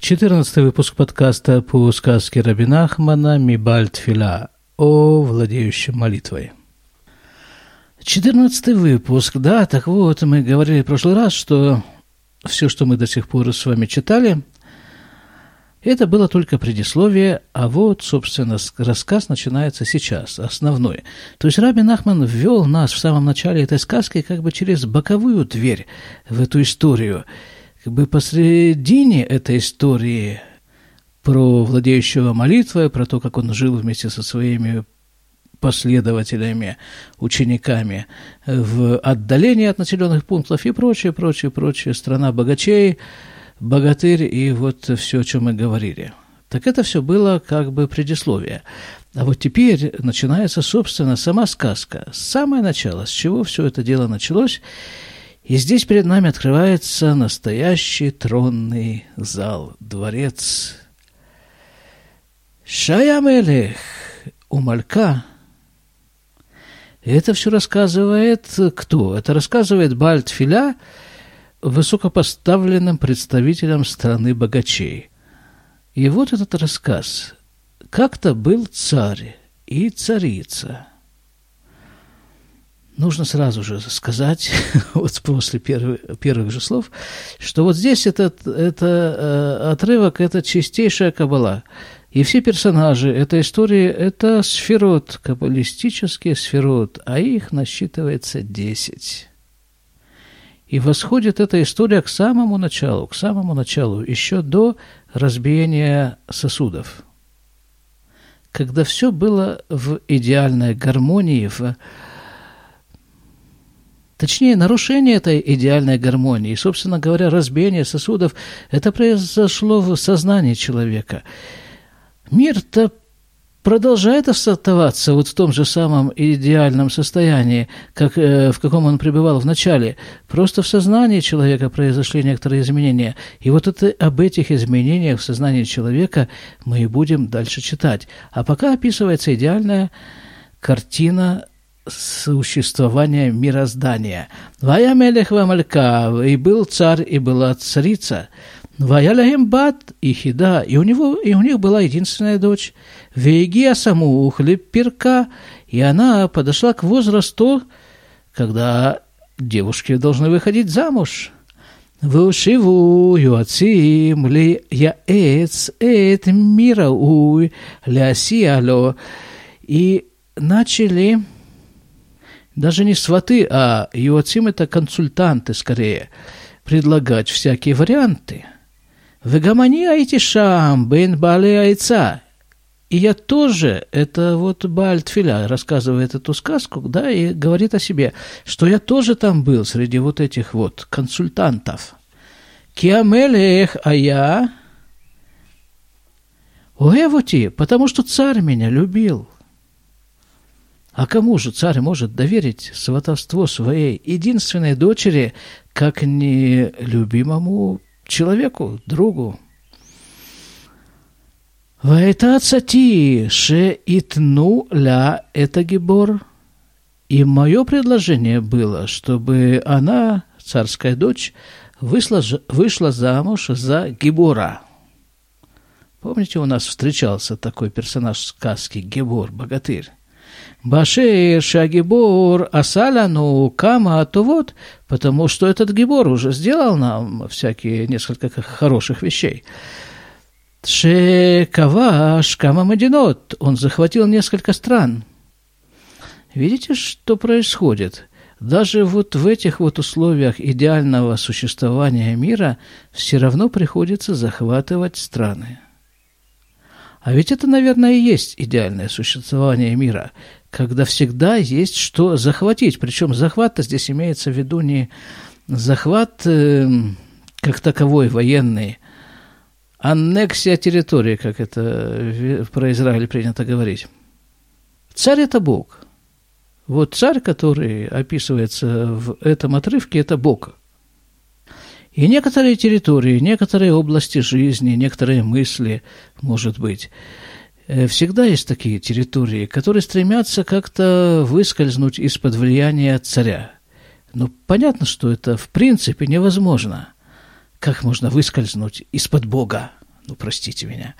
14 выпуск подкаста по сказке Рабина Ахмана о владеющем молитвой. 14 выпуск, да, так вот, мы говорили в прошлый раз, что все, что мы до сих пор с вами читали, это было только предисловие, а вот, собственно, рассказ начинается сейчас, основной. То есть Раби Нахман ввел нас в самом начале этой сказки как бы через боковую дверь в эту историю – как бы посредине этой истории про владеющего молитвой, про то, как он жил вместе со своими последователями, учениками в отдалении от населенных пунктов и прочее, прочее, прочее, страна богачей, богатырь и вот все, о чем мы говорили. Так это все было как бы предисловие. А вот теперь начинается, собственно, сама сказка. С самого начала, с чего все это дело началось – и здесь перед нами открывается настоящий тронный зал, дворец. Шаямелех у Малька. Это все рассказывает кто? Это рассказывает Бальтфиля, высокопоставленным представителям страны богачей. И вот этот рассказ. Как-то был царь и царица – нужно сразу же сказать, вот после первых, первых же слов, что вот здесь этот, это э, отрывок, это чистейшая кабала. И все персонажи этой истории – это сферот, каббалистические сферот, а их насчитывается десять. И восходит эта история к самому началу, к самому началу, еще до разбиения сосудов. Когда все было в идеальной гармонии, в Точнее, нарушение этой идеальной гармонии, собственно говоря, разбиение сосудов, это произошло в сознании человека. Мир-то продолжает оставаться вот в том же самом идеальном состоянии, как, э, в каком он пребывал в начале. Просто в сознании человека произошли некоторые изменения. И вот это, об этих изменениях в сознании человека мы и будем дальше читать. А пока описывается идеальная картина существования мироздания. Ваямелех вамалька, и был царь, и была царица. Ваялахем бат и хида, и у, него, и у них была единственная дочь. Вегия саму ухли перка, и она подошла к возрасту, когда девушки должны выходить замуж. Вушиву юацим ли яэц эт мирауй лясиало. И начали даже не сваты, а юацим – это консультанты скорее, предлагать всякие варианты. «Вегамани айтишам, бен бале айца». И я тоже, это вот Бальтфиля рассказывает эту сказку, да, и говорит о себе, что я тоже там был среди вот этих вот консультантов. Киамелех, а я... Уэвути, потому что царь меня любил – а кому же царь может доверить сватовство своей единственной дочери, как не любимому человеку, другу? Вайтацати ше итну ля это гибор. И мое предложение было, чтобы она, царская дочь, вышла, вышла замуж за Гибора. Помните, у нас встречался такой персонаж сказки Гебор, богатырь? Башир Шагибур Асаляну Кама то вот, потому что этот Гибор уже сделал нам всякие несколько хороших вещей. Шекаваш Кама Мадинот, он захватил несколько стран. Видите, что происходит? Даже вот в этих вот условиях идеального существования мира все равно приходится захватывать страны. А ведь это, наверное, и есть идеальное существование мира, когда всегда есть что захватить. Причем захват-то здесь имеется в виду не захват э, как таковой военный, аннексия территории, как это про Израиль принято говорить. Царь – это Бог. Вот царь, который описывается в этом отрывке, это Бог. И некоторые территории, некоторые области жизни, некоторые мысли, может быть, всегда есть такие территории, которые стремятся как-то выскользнуть из-под влияния царя. Но понятно, что это в принципе невозможно. Как можно выскользнуть из-под Бога? Ну, простите меня.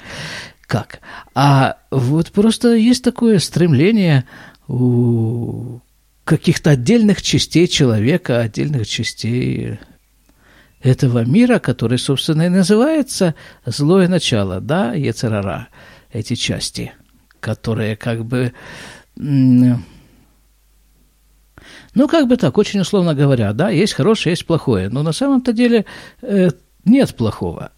Как? А вот просто есть такое стремление у каких-то отдельных частей человека, отдельных частей этого мира, который, собственно, и называется злое начало, да, Ецерара, эти части, которые как бы, ну, как бы так, очень условно говоря, да, есть хорошее, есть плохое, но на самом-то деле э, нет плохого.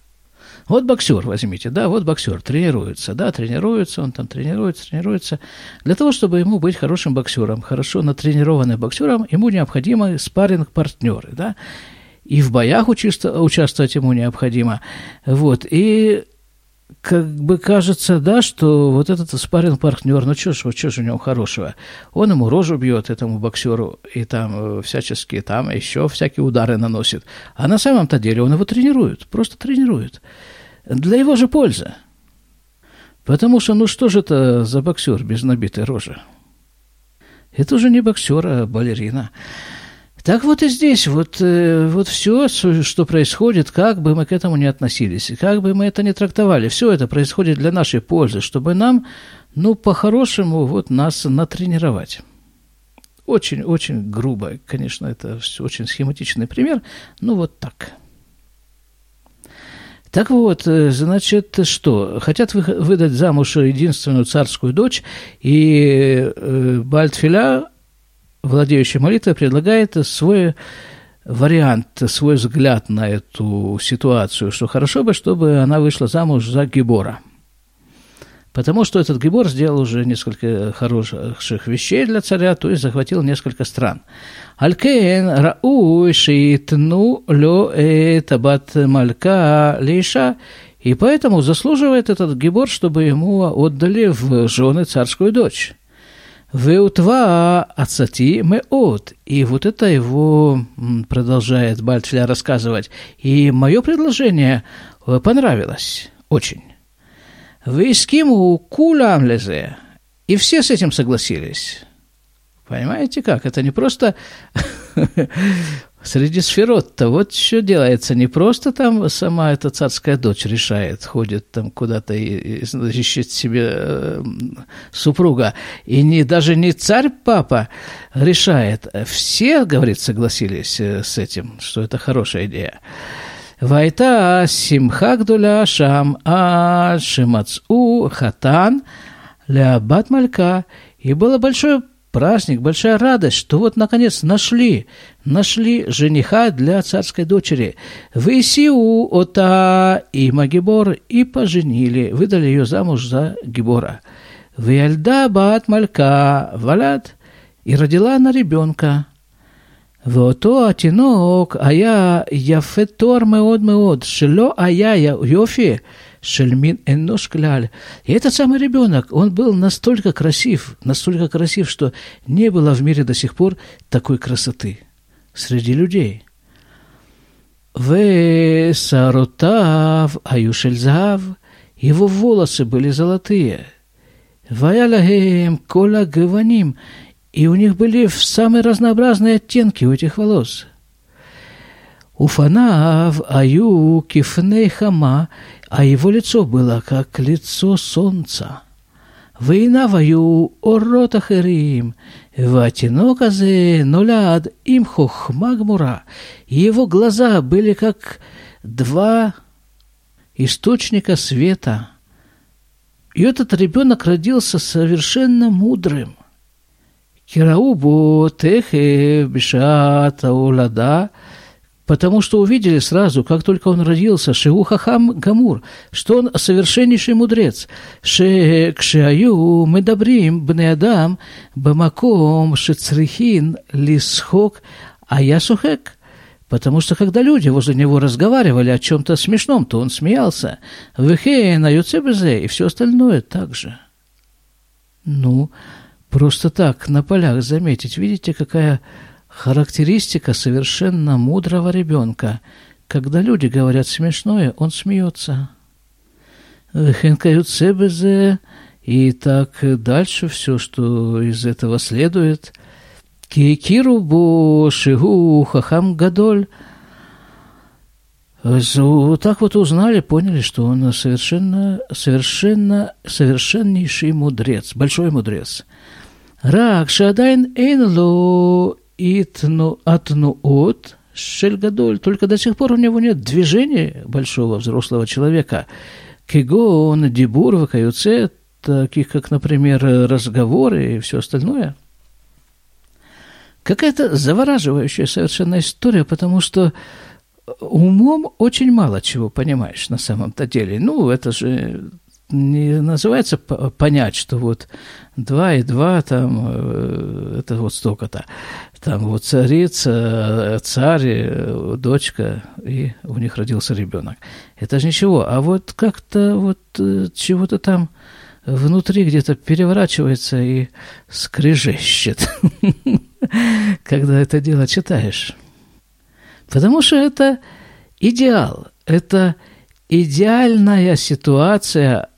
Вот боксер возьмите, да, вот боксер тренируется, да, тренируется, он там тренируется, тренируется. Для того, чтобы ему быть хорошим боксером, хорошо натренированным боксером, ему необходимы спарринг-партнеры, да и в боях участвовать ему необходимо. Вот, и как бы кажется, да, что вот этот спарринг партнер, ну что ж, что ж у него хорошего? Он ему рожу бьет, этому боксеру, и там э, всяческие там еще всякие удары наносит. А на самом-то деле он его тренирует, просто тренирует. Для его же пользы. Потому что, ну что же это за боксер без набитой рожи? Это уже не боксер, а балерина. Так вот и здесь, вот, э, вот все, что происходит, как бы мы к этому ни относились, как бы мы это ни трактовали, все это происходит для нашей пользы, чтобы нам, ну, по-хорошему, вот нас натренировать. Очень-очень грубо, конечно, это очень схематичный пример, ну, вот так. Так вот, э, значит, что? Хотят выдать замуж единственную царскую дочь, и э, Бальтфиля владеющий молитвой предлагает свой вариант, свой взгляд на эту ситуацию, что хорошо бы, чтобы она вышла замуж за Гибора. Потому что этот Гибор сделал уже несколько хороших вещей для царя, то есть захватил несколько стран. Алькен рау шиитну лё табат малька лиша, и поэтому заслуживает этот Гибор, чтобы ему отдали в жены царскую дочь. Веутва ацати меот. И вот это его продолжает Бальтфля рассказывать. И мое предложение э, понравилось очень. Вы с кем кулам лезе. И все с этим согласились. Понимаете как? Это не просто Среди сферот-то вот что делается. Не просто там сама эта царская дочь решает, ходит там куда-то и, и ищет себе э, супруга. И не, даже не царь-папа решает. Все, говорит, согласились э, с этим, что это хорошая идея. Вайта симха гдуля шам а шимацу хатан лябат малька. И было большое праздник, большая радость, что вот, наконец, нашли, нашли жениха для царской дочери. Высиу ота и Магибор и поженили, выдали ее замуж за Гибора. В Вяльда баат малька валят, и родила она ребенка. Вото атинок, а я яфетор меод меод, шело а я я йофи, Шельмин Эннош Кляль. И этот самый ребенок, он был настолько красив, настолько красив, что не было в мире до сих пор такой красоты среди людей. В саротав аюшельзав, его волосы были золотые. Ваялагем кола гаваним, и у них были самые разнообразные оттенки у этих волос. Уфанаав аю кифней хама, а его лицо было как лицо солнца. Война Вейнаваю оротах ирим, ватиноказы нуляд им хохмагмура. Его глаза были как два источника света. И этот ребенок родился совершенно мудрым. Кираубу техе Бишата улада – потому что увидели сразу, как только он родился, Шеу Хахам Гамур, что он совершеннейший мудрец. Ше кшеаю мы бнеадам бамаком шецрихин лисхок аясухек. Потому что когда люди возле него разговаривали о чем-то смешном, то он смеялся. Вехе на юцебезе и все остальное также. Ну, просто так, на полях заметить, видите, какая Характеристика совершенно мудрого ребенка. Когда люди говорят смешное, он смеется. Хенкаютсебезе, и так дальше все, что из этого следует. Кикиру шигу хахам гадоль. Так вот узнали, поняли, что он совершенно, совершенно, совершеннейший мудрец, большой мудрец. Рак шадайн эйнло итну атну от шельгадоль. Только до сих пор у него нет движения большого взрослого человека. Кигон, дебур, вакаюце, таких как, например, разговоры и все остальное. Какая-то завораживающая совершенно история, потому что умом очень мало чего понимаешь на самом-то деле. Ну, это же не называется понять, что вот два и два там, э, это вот столько-то. Там вот царица, царь, дочка, и у них родился ребенок. Это же ничего. А вот как-то вот э, чего-то там внутри где-то переворачивается и скрежещет, когда это дело читаешь. Потому что это идеал, это идеальная ситуация,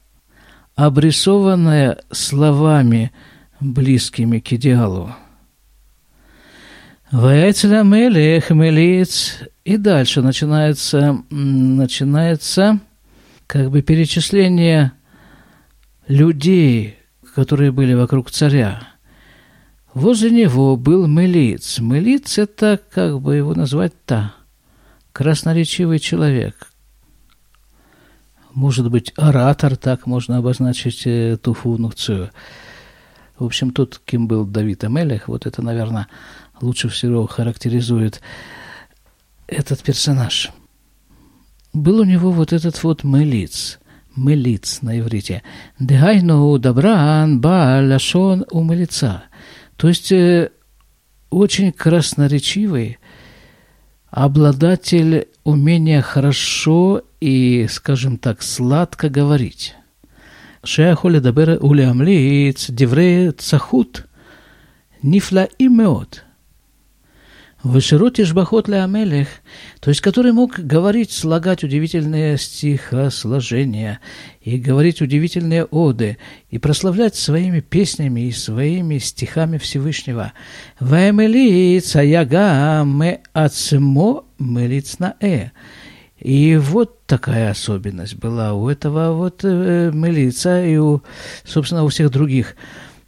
обрисованная словами, близкими к идеалу. Ваяцеля Мелех, Мелиц. И дальше начинается, начинается как бы перечисление людей, которые были вокруг царя. Возле него был Мелиц. Мелиц – это, как бы его назвать-то, красноречивый человек. Может быть, оратор, так можно обозначить эту функцию. В общем, тот, кем был Давид Амелех, вот это, наверное, лучше всего характеризует этот персонаж. Был у него вот этот вот Мелиц, Мелиц на иврите. Дегайну добран ба лашон у Мелица – то есть э, очень красноречивый, обладатель умения хорошо и, скажем так, сладко говорить. Шеяхоля дабер улямлиц дивре цахут нифла имеот. Выширот Ишбахот Амелех, то есть который мог говорить, слагать удивительные стихосложения и говорить удивительные оды, и прославлять своими песнями и своими стихами Всевышнего. Ваэмелиц аягаме ацмо мелицна э. И вот такая особенность была у этого вот э, мелица и у, собственно, у всех других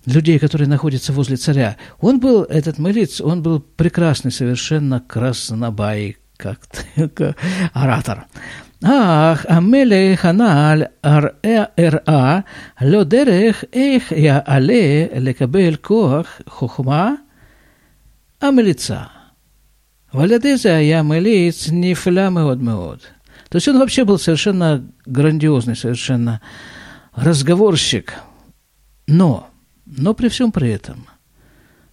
людей, которые находятся возле царя. Он был, этот Мелиц, он был прекрасный совершенно краснобай, как оратор. Ах, амеле ханаль ар-э эр-а, эх я але лекабель коах хохма амелица. Валядезе я мелиц нифля меод меод. То есть он вообще был совершенно грандиозный, совершенно разговорщик. Но но при всем при этом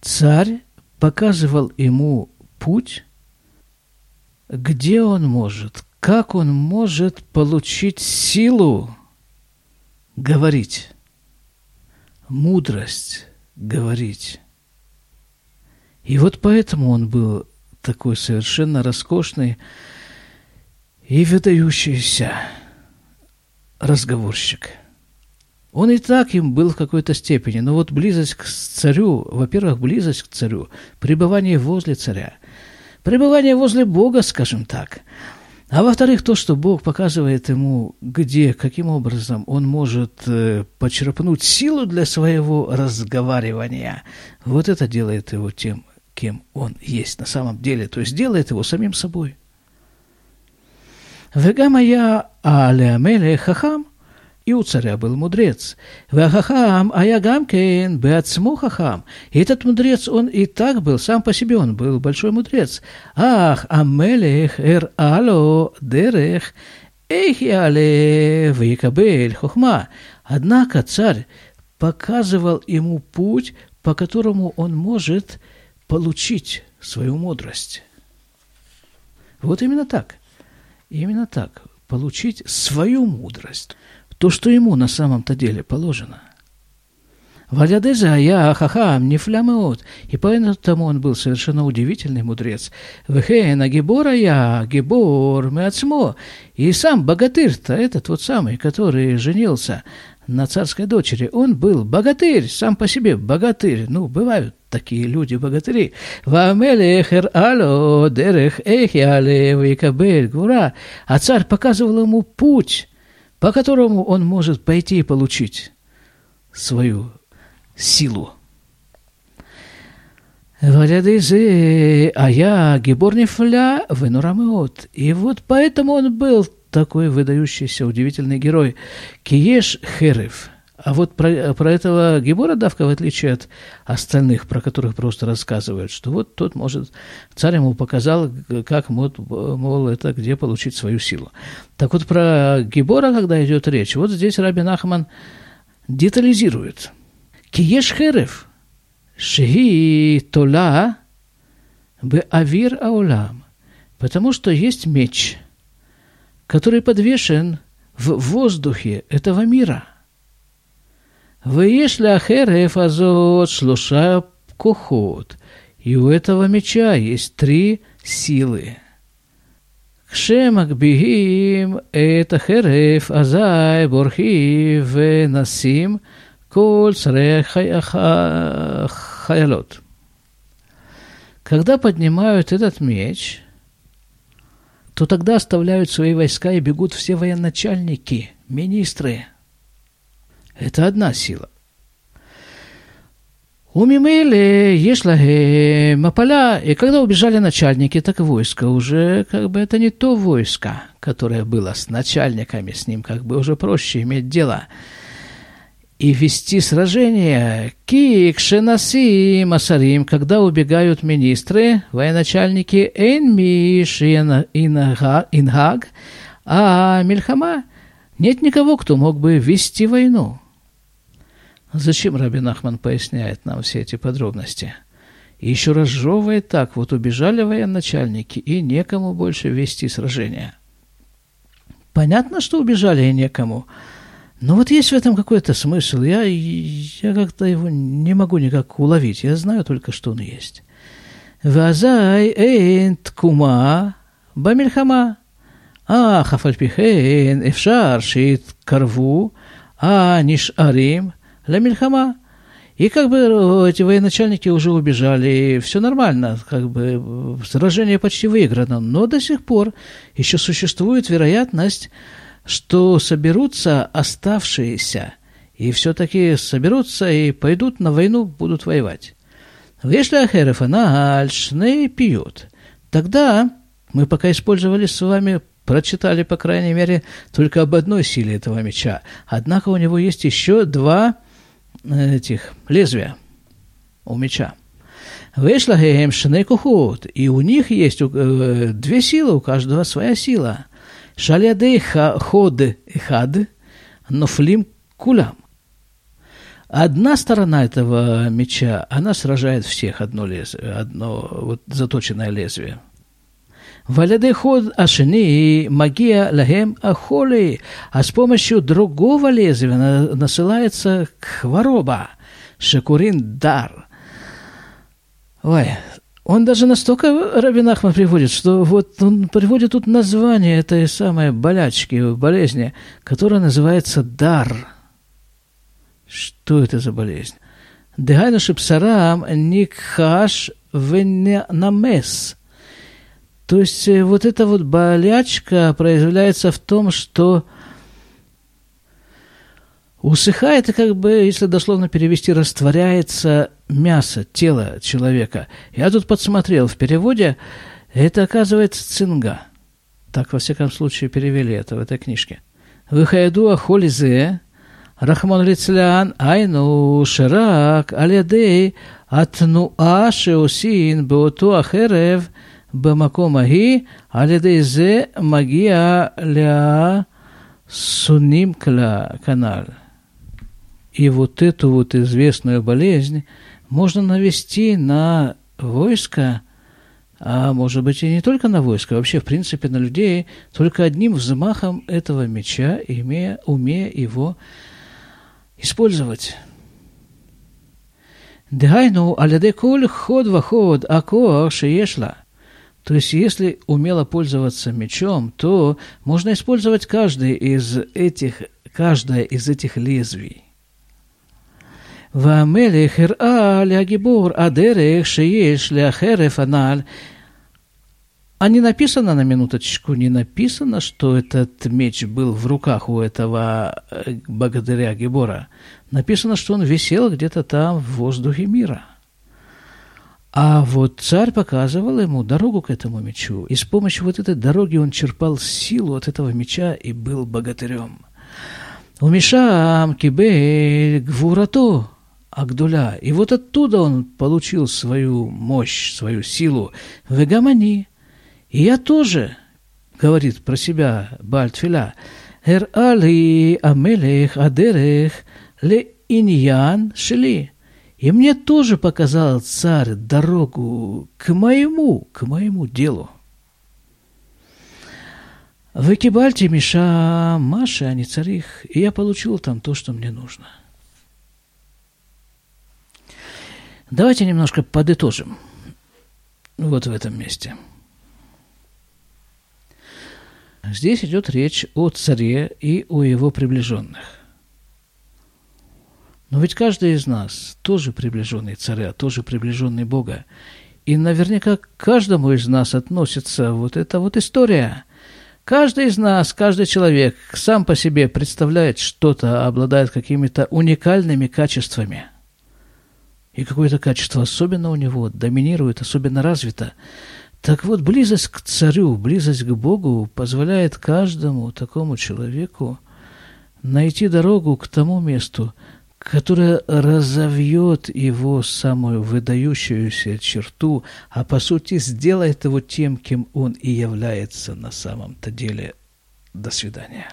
царь показывал ему путь, где он может, как он может получить силу говорить, мудрость говорить. И вот поэтому он был такой совершенно роскошный и выдающийся разговорщик – он и так им был в какой-то степени, но вот близость к царю, во-первых, близость к царю, пребывание возле царя, пребывание возле Бога, скажем так, а во-вторых, то, что Бог показывает ему, где, каким образом он может э, почерпнуть силу для своего разговаривания, вот это делает его тем, кем он есть на самом деле, то есть делает его самим собой. Вегамая аля меле хахам – и у царя был мудрец. Вахахам, а я гамкен, беацму хахам. И этот мудрец, он и так был, сам по себе он был большой мудрец. Ах, амелех эр ало дерех, эх яле векабель хохма. Однако царь показывал ему путь, по которому он может получить свою мудрость. Вот именно так. Именно так. Получить свою мудрость то, что ему на самом-то деле положено. Валядезе я хахам не флямеот, и поэтому он был совершенно удивительный мудрец. Вехена гибора я, гибор меацмо, и сам богатырь-то, этот вот самый, который женился на царской дочери, он был богатырь, сам по себе богатырь. Ну, бывают такие люди-богатыри. Вамелехер ало дерех эхиале вейкабель гура. А царь показывал ему путь, по которому он может пойти и получить свою силу. Валядызе, а я гибор нефля венурамеот. И вот поэтому он был такой выдающийся, удивительный герой. Киеш Херев. А вот про, про этого Гебора Давка, в отличие от остальных, про которых просто рассказывают, что вот тот может, царь ему показал, как, мол, мол, это где получить свою силу. Так вот, про Гебора, когда идет речь, вот здесь Рабин Ахман детализирует. Киеш Херев, шеги тола бы авир аулам, потому что есть меч – который подвешен в воздухе этого мира. Веиш ляхерев азот шлуша кухот. И у этого меча есть три силы. Кшемак бигим это херев азай борхи венасим коль хаялот. Когда поднимают этот меч, то тогда оставляют свои войска и бегут все военачальники, министры – это одна сила. У Мимели Ешлаге Мапаля, и когда убежали начальники, так войско уже, как бы, это не то войско, которое было с начальниками, с ним как бы уже проще иметь дело – и вести сражение. Кик, Шенаси, Масарим, когда убегают министры, военачальники, Эйнмиш, Инхаг, а Мельхама, нет никого, кто мог бы вести войну. Зачем Рабин Ахман поясняет нам все эти подробности? И еще разжевывает так, вот убежали военачальники, и некому больше вести сражения. Понятно, что убежали и некому, но вот есть в этом какой-то смысл. Я, я как-то его не могу никак уловить. Я знаю только, что он есть. Вазай эйн ткума бамильхама. А хафальпихейн эфшар шит карву. А ниш арим. Ля Мельхама. И как бы э, эти военачальники уже убежали, и все нормально, как бы сражение почти выиграно. Но до сих пор еще существует вероятность, что соберутся оставшиеся, и все-таки соберутся и пойдут на войну, будут воевать. Если Ахерев она альшны пьют, тогда мы пока использовали с вами прочитали, по крайней мере, только об одной силе этого меча. Однако у него есть еще два этих лезвия у меча. Вешлахеем шнекухут. И у них есть э, две силы, у каждого своя сила. Шалядей ход хад, нофлим кулям. Одна сторона этого меча, она сражает всех одно лезвие, одно вот заточенное лезвие – Валяды ход ашини магия лахем ахоли, а с помощью другого лезвия насылается хвороба, шакурин дар. Ой, он даже настолько Рабин Ахман приводит, что вот он приводит тут название этой самой болячки, болезни, которая называется дар. Что это за болезнь? Дегайну шипсарам никхаш венамес. То есть э, вот эта вот болячка проявляется в том, что усыхает и как бы, если дословно перевести, растворяется мясо, тело человека. Я тут подсмотрел в переводе, это оказывается цинга. Так, во всяком случае, перевели это в этой книжке. Выхайду ахолизе, Рахмон Лицлян, Айну, Ширак, Алядей, Атнуа Шеусин, Беуту Ахерев, במקום ההיא, על ידי זה מגיע לסונים כנ"ל. И вот эту вот известную болезнь можно навести на войско, а может быть и не только на войско, а вообще, в принципе, на людей, только одним взмахом этого меча, имея, умея его использовать. Дегайну аляде куль ход ваход акоар шеешла. То есть, если умело пользоваться мечом, то можно использовать каждый из этих, каждое из этих лезвий. והמלך הראה להגיבור הדרך שיש לאחרף הנ"ל а не написано, на минуточку, не написано, что этот меч был в руках у этого э, богатыря Гебора. Написано, что он висел где-то там в воздухе мира. а вот царь показывал ему дорогу к этому мечу. И с помощью вот этой дороги он черпал силу от этого меча и был богатырем. У Мишам кибель гвурато Агдуля. И вот оттуда он получил свою мощь, свою силу. Вегамани. И я тоже, говорит про себя Бальтфиля, «Эр али амелех адерех ле иньян шли». И мне тоже показал царь дорогу к моему, к моему делу. В Экибальте Миша Маша, а не царих, и я получил там то, что мне нужно. Давайте немножко подытожим вот в этом месте – Здесь идет речь о царе и о его приближенных. Но ведь каждый из нас тоже приближенный царя, тоже приближенный Бога. И наверняка к каждому из нас относится вот эта вот история. Каждый из нас, каждый человек сам по себе представляет что-то, обладает какими-то уникальными качествами. И какое-то качество особенно у него доминирует, особенно развито. Так вот, близость к царю, близость к Богу позволяет каждому такому человеку найти дорогу к тому месту, которое разовьет его самую выдающуюся черту, а по сути сделает его тем, кем он и является на самом-то деле. До свидания.